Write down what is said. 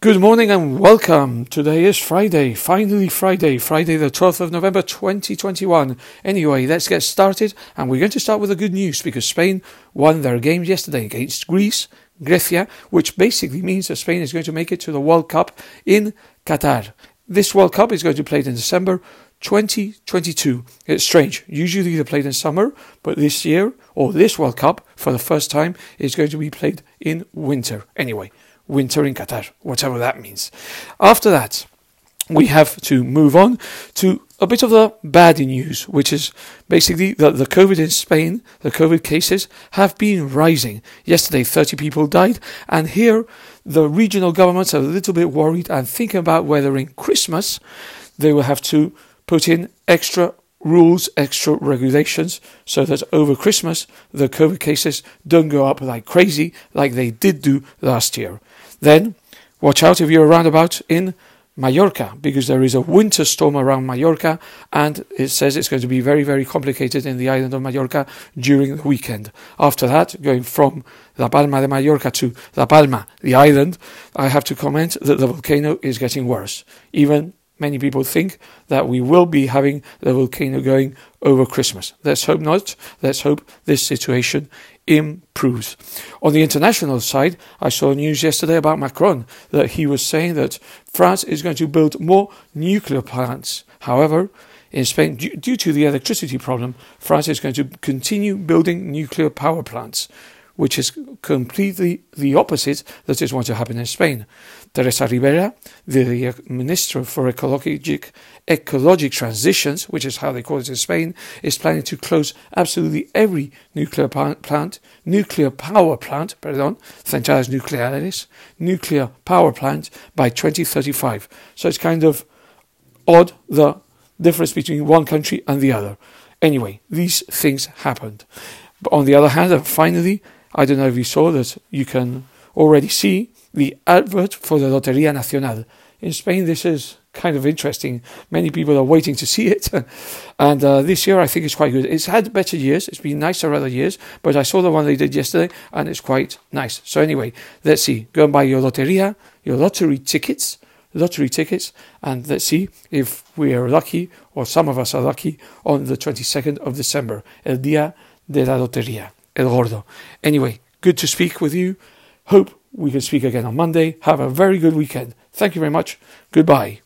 Good morning and welcome. Today is Friday, finally Friday, Friday the 12th of November 2021. Anyway, let's get started and we're going to start with the good news because Spain won their game yesterday against Greece, Grecia, which basically means that Spain is going to make it to the World Cup in Qatar. This World Cup is going to be played in December 2022. It's strange. Usually they're played in summer, but this year, or this World Cup, for the first time, is going to be played in winter. Anyway, winter in Qatar, whatever that means. After that, we have to move on to a bit of the bad news, which is basically that the COVID in Spain, the COVID cases have been rising. Yesterday, 30 people died, and here the regional governments are a little bit worried and thinking about whether in Christmas they will have to put in extra rules, extra regulations, so that over Christmas the COVID cases don't go up like crazy like they did do last year. Then, watch out if you're around about in Mallorca, because there is a winter storm around Mallorca, and it says it's going to be very, very complicated in the island of Mallorca during the weekend. After that, going from La Palma de Mallorca to La Palma, the island, I have to comment that the volcano is getting worse. Even many people think that we will be having the volcano going over Christmas. Let's hope not. Let's hope this situation improves. On the international side, I saw news yesterday about Macron that he was saying that France is going to build more nuclear plants. However, in Spain, due to the electricity problem, France is going to continue building nuclear power plants which is completely the opposite that is going to happen in Spain. Teresa Ribera, the Minister for Ecologic, Ecologic Transitions, which is how they call it in Spain, is planning to close absolutely every nuclear plant, nuclear power plant, pardon, centrales nucleares, nuclear power plant by 2035. So it's kind of odd the difference between one country and the other. Anyway, these things happened. But on the other hand, uh, finally, I don't know if you saw that you can already see the advert for the Lotería Nacional. In Spain, this is kind of interesting. Many people are waiting to see it. and uh, this year, I think it's quite good. It's had better years. It's been nicer other years. But I saw the one they did yesterday, and it's quite nice. So anyway, let's see. Go and buy your Lotería, your lottery tickets, lottery tickets, and let's see if we are lucky, or some of us are lucky, on the 22nd of December, el Día de la Lotería. El Gordo. Anyway, good to speak with you. Hope we can speak again on Monday. Have a very good weekend. Thank you very much. Goodbye.